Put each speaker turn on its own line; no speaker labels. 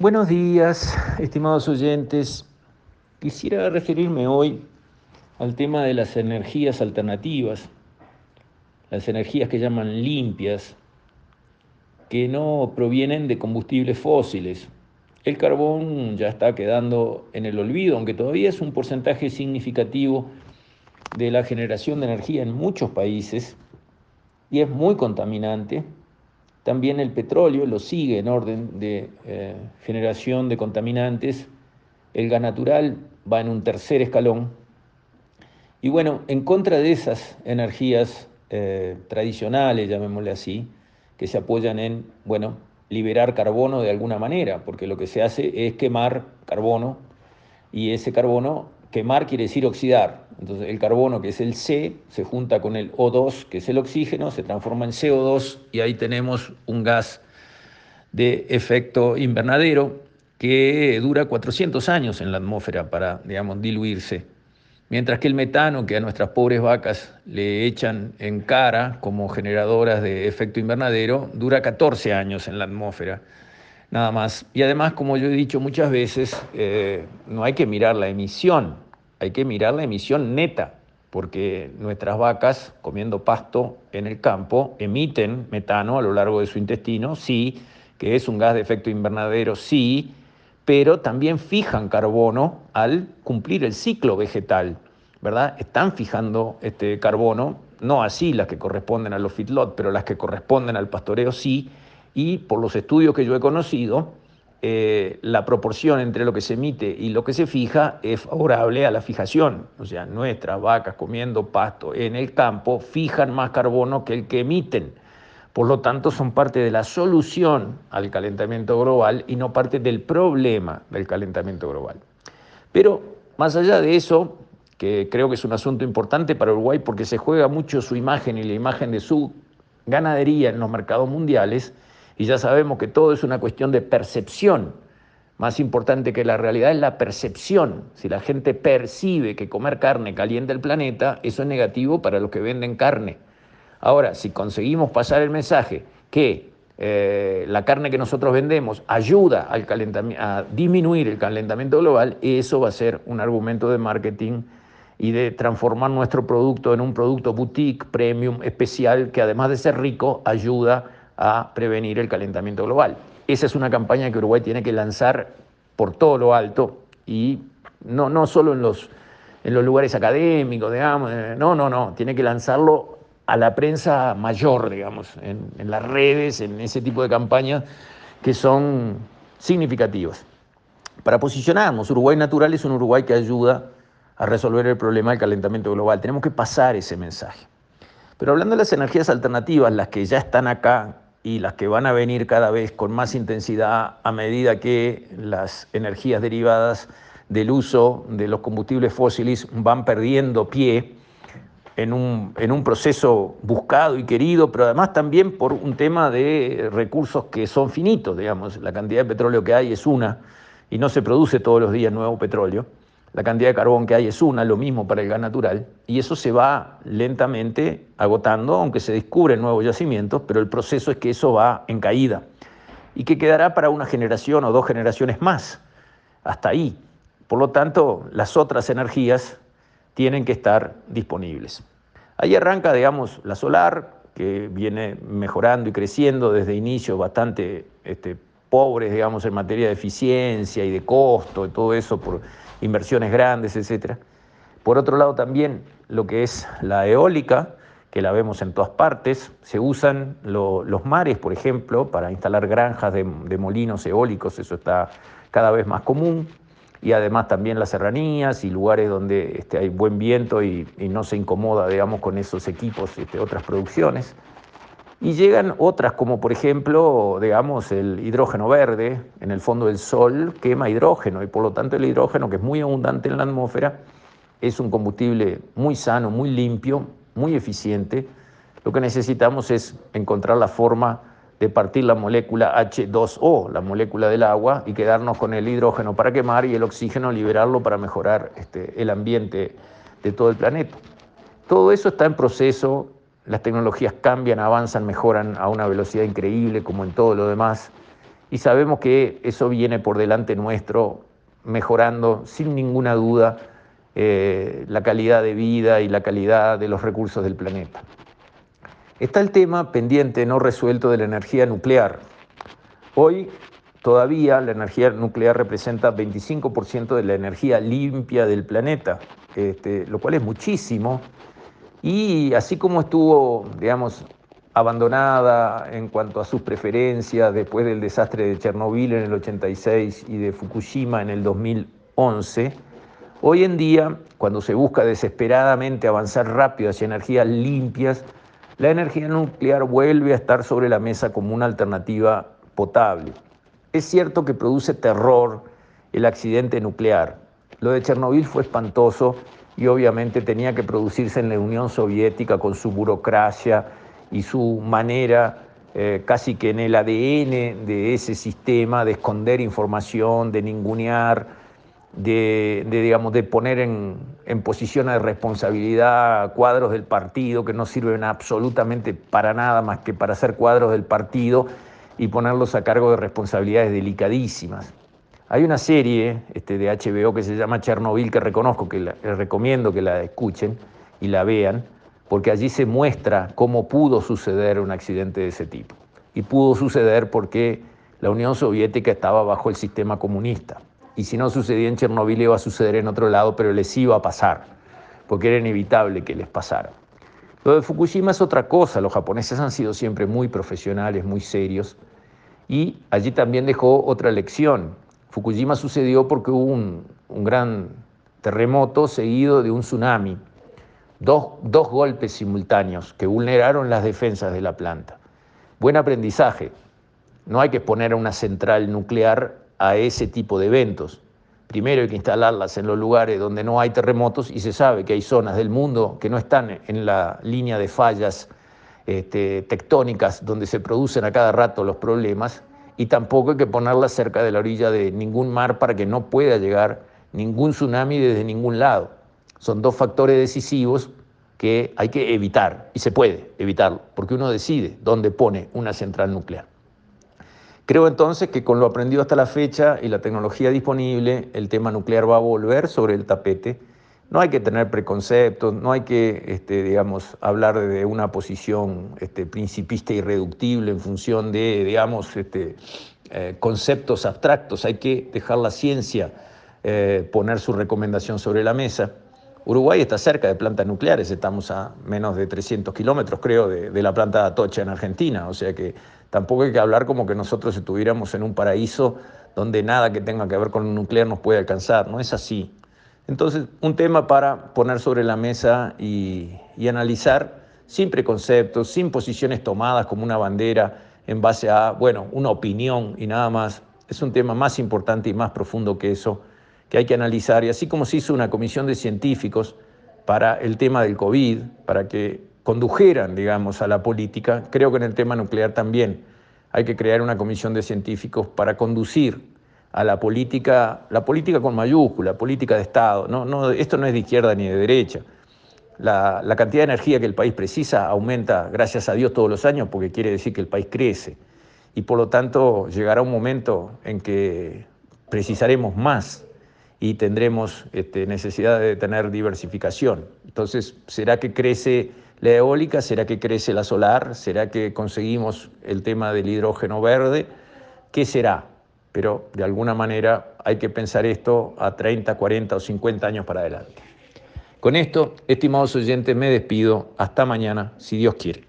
Buenos días, estimados oyentes. Quisiera referirme hoy al tema de las energías alternativas, las energías que llaman limpias, que no provienen de combustibles fósiles. El carbón ya está quedando en el olvido, aunque todavía es un porcentaje significativo de la generación de energía en muchos países y es muy contaminante también el petróleo lo sigue en orden de eh, generación de contaminantes. El gas natural va en un tercer escalón. Y bueno, en contra de esas energías eh, tradicionales, llamémosle así, que se apoyan en, bueno, liberar carbono de alguna manera, porque lo que se hace es quemar carbono y ese carbono, quemar quiere decir oxidar, entonces el carbono, que es el C, se junta con el O2, que es el oxígeno, se transforma en CO2 y ahí tenemos un gas de efecto invernadero que dura 400 años en la atmósfera para, digamos, diluirse. Mientras que el metano, que a nuestras pobres vacas le echan en cara como generadoras de efecto invernadero, dura 14 años en la atmósfera, nada más. Y además, como yo he dicho muchas veces, eh, no hay que mirar la emisión, hay que mirar la emisión neta, porque nuestras vacas comiendo pasto en el campo emiten metano a lo largo de su intestino, sí, que es un gas de efecto invernadero, sí, pero también fijan carbono al cumplir el ciclo vegetal, ¿verdad? Están fijando este carbono, no así las que corresponden a los feedlot, pero las que corresponden al pastoreo sí, y por los estudios que yo he conocido, eh, la proporción entre lo que se emite y lo que se fija es favorable a la fijación. O sea, nuestras vacas comiendo pasto en el campo fijan más carbono que el que emiten. Por lo tanto, son parte de la solución al calentamiento global y no parte del problema del calentamiento global. Pero más allá de eso, que creo que es un asunto importante para Uruguay porque se juega mucho su imagen y la imagen de su ganadería en los mercados mundiales, y ya sabemos que todo es una cuestión de percepción. Más importante que la realidad es la percepción. Si la gente percibe que comer carne calienta el planeta, eso es negativo para los que venden carne. Ahora, si conseguimos pasar el mensaje que eh, la carne que nosotros vendemos ayuda al a disminuir el calentamiento global, eso va a ser un argumento de marketing y de transformar nuestro producto en un producto boutique, premium, especial, que además de ser rico, ayuda a prevenir el calentamiento global. Esa es una campaña que Uruguay tiene que lanzar por todo lo alto y no, no solo en los, en los lugares académicos, digamos, eh, no, no, no, tiene que lanzarlo a la prensa mayor, digamos, en, en las redes, en ese tipo de campañas que son significativas. Para posicionarnos, Uruguay Natural es un Uruguay que ayuda a resolver el problema del calentamiento global. Tenemos que pasar ese mensaje. Pero hablando de las energías alternativas, las que ya están acá y las que van a venir cada vez con más intensidad a medida que las energías derivadas del uso de los combustibles fósiles van perdiendo pie en un, en un, proceso buscado y querido, pero además también por un tema de recursos que son finitos, digamos, la cantidad de petróleo que hay es una y no se produce todos los días nuevo petróleo la cantidad de carbón que hay es una, lo mismo para el gas natural, y eso se va lentamente agotando, aunque se descubren nuevos yacimientos, pero el proceso es que eso va en caída y que quedará para una generación o dos generaciones más, hasta ahí. Por lo tanto, las otras energías tienen que estar disponibles. Ahí arranca, digamos, la solar, que viene mejorando y creciendo desde inicios bastante este, pobres, digamos, en materia de eficiencia y de costo y todo eso por inversiones grandes, etc. Por otro lado también lo que es la eólica, que la vemos en todas partes, se usan los mares, por ejemplo, para instalar granjas de, molinos eólicos, eso está cada vez más común, y además también las serranías y lugares donde este, hay buen viento y, no se incomoda, digamos, con esos equipos este, otras producciones. Y llegan otras, como por ejemplo, digamos, el hidrógeno verde en el fondo del Sol quema hidrógeno y por lo tanto el hidrógeno, que es muy abundante en la atmósfera, es un combustible muy sano, muy limpio, muy eficiente. Lo que necesitamos es encontrar la forma de partir la molécula H2O, la molécula del agua, y quedarnos con el hidrógeno para quemar y el oxígeno liberarlo para mejorar este, el ambiente de todo el planeta. Todo eso está en proceso, las tecnologías cambian, avanzan, mejoran a una velocidad increíble como en todo lo demás. y sabemos que eso viene por delante nuestro, mejorando sin ninguna duda eh, la calidad de vida y la calidad de los recursos del planeta. Está el tema pendiente, no resuelto, de la energía nuclear. Hoy todavía la energía nuclear representa 25% de la energía limpia del planeta, este, lo cual es muchísimo. Y así como estuvo, digamos, abandonada en cuanto a sus preferencias después del desastre de Chernobyl en el 86 y de Fukushima en el 2011, hoy en día, cuando se busca desesperadamente avanzar rápido hacia energías limpias, la energía nuclear vuelve a estar sobre la mesa como una alternativa potable. Es cierto que produce terror el accidente nuclear. Lo de Chernobyl fue espantoso y obviamente tenía que producirse en la Unión Soviética con su burocracia, y su manera eh, casi que en el ADN de ese sistema de esconder información, de ningunear, de, digamos, de poner en, en posiciones de responsabilidad cuadros del partido que no sirven absolutamente para nada más que para hacer cuadros del partido y ponerlos a cargo de responsabilidades delicadísimas. Hay una serie este, de HBO que se llama Chernobyl que reconozco, que les recomiendo que la escuchen y la vean, porque allí se muestra cómo pudo suceder un accidente de ese tipo. Y pudo suceder porque la Unión Soviética estaba bajo el sistema comunista. Y si no sucedía en Chernobyl iba a suceder en otro lado, pero les iba a pasar, porque era inevitable que les pasara. Lo de Fukushima es otra cosa, los japoneses han sido siempre muy profesionales, muy serios, y allí también dejó otra lección. Fukushima sucedió porque hubo un, gran terremoto seguido de un tsunami Dos, golpes simultáneos que vulneraron las defensas de la planta. Buen aprendizaje. No hay que poner una central nuclear a ese tipo de eventos. Primero hay que instalarlas en los lugares donde no hay terremotos y se sabe que hay zonas del mundo que no están en la línea de fallas este, tectónicas donde se producen a cada rato los problemas y tampoco hay que ponerlas cerca de la orilla de ningún mar para que no pueda llegar ningún tsunami desde ningún lado. Son dos factores decisivos que hay que evitar, y se puede evitarlo, porque uno decide dónde pone una central nuclear. Creo entonces que con lo aprendido hasta la fecha y la tecnología disponible, el tema nuclear va a volver sobre el tapete. No hay que tener preconceptos, no hay que, este, digamos, hablar de una posición este, principista irreductible en función de, digamos, este, eh, conceptos abstractos. Hay que dejar la ciencia eh, poner su recomendación sobre la mesa. Uruguay está cerca de plantas nucleares, estamos a menos de 300 kilómetros, creo, de, la planta de Atocha en Argentina, o sea que tampoco hay que hablar como que nosotros estuviéramos en un paraíso donde nada que tenga que ver con el nuclear nos puede alcanzar, no es así. Entonces, un tema para poner sobre la mesa y, analizar sin preconceptos, sin posiciones tomadas como una bandera en base a, bueno, una opinión y nada más. Es un tema más importante y más profundo que eso que hay que analizar, y así como se hizo una comisión de científicos para el tema del COVID, para que condujeran, digamos, a la política, creo que en el tema nuclear también hay que crear una comisión de científicos para conducir a la política, la política con mayúscula, política de Estado. No, no, esto no es de izquierda ni de derecha. La, la, cantidad de energía que el país precisa aumenta, gracias a Dios, todos los años, porque quiere decir que el país crece. Y por lo tanto llegará un momento en que precisaremos más y tendremos este, necesidad de tener diversificación. Entonces, ¿será que crece la eólica? ¿Será que crece la solar? ¿Será que conseguimos el tema del hidrógeno verde? ¿Qué será? Pero de alguna manera hay que pensar esto a 30, 40 o 50 años para adelante. Con esto, estimados oyentes, me despido. Hasta mañana, si Dios quiere.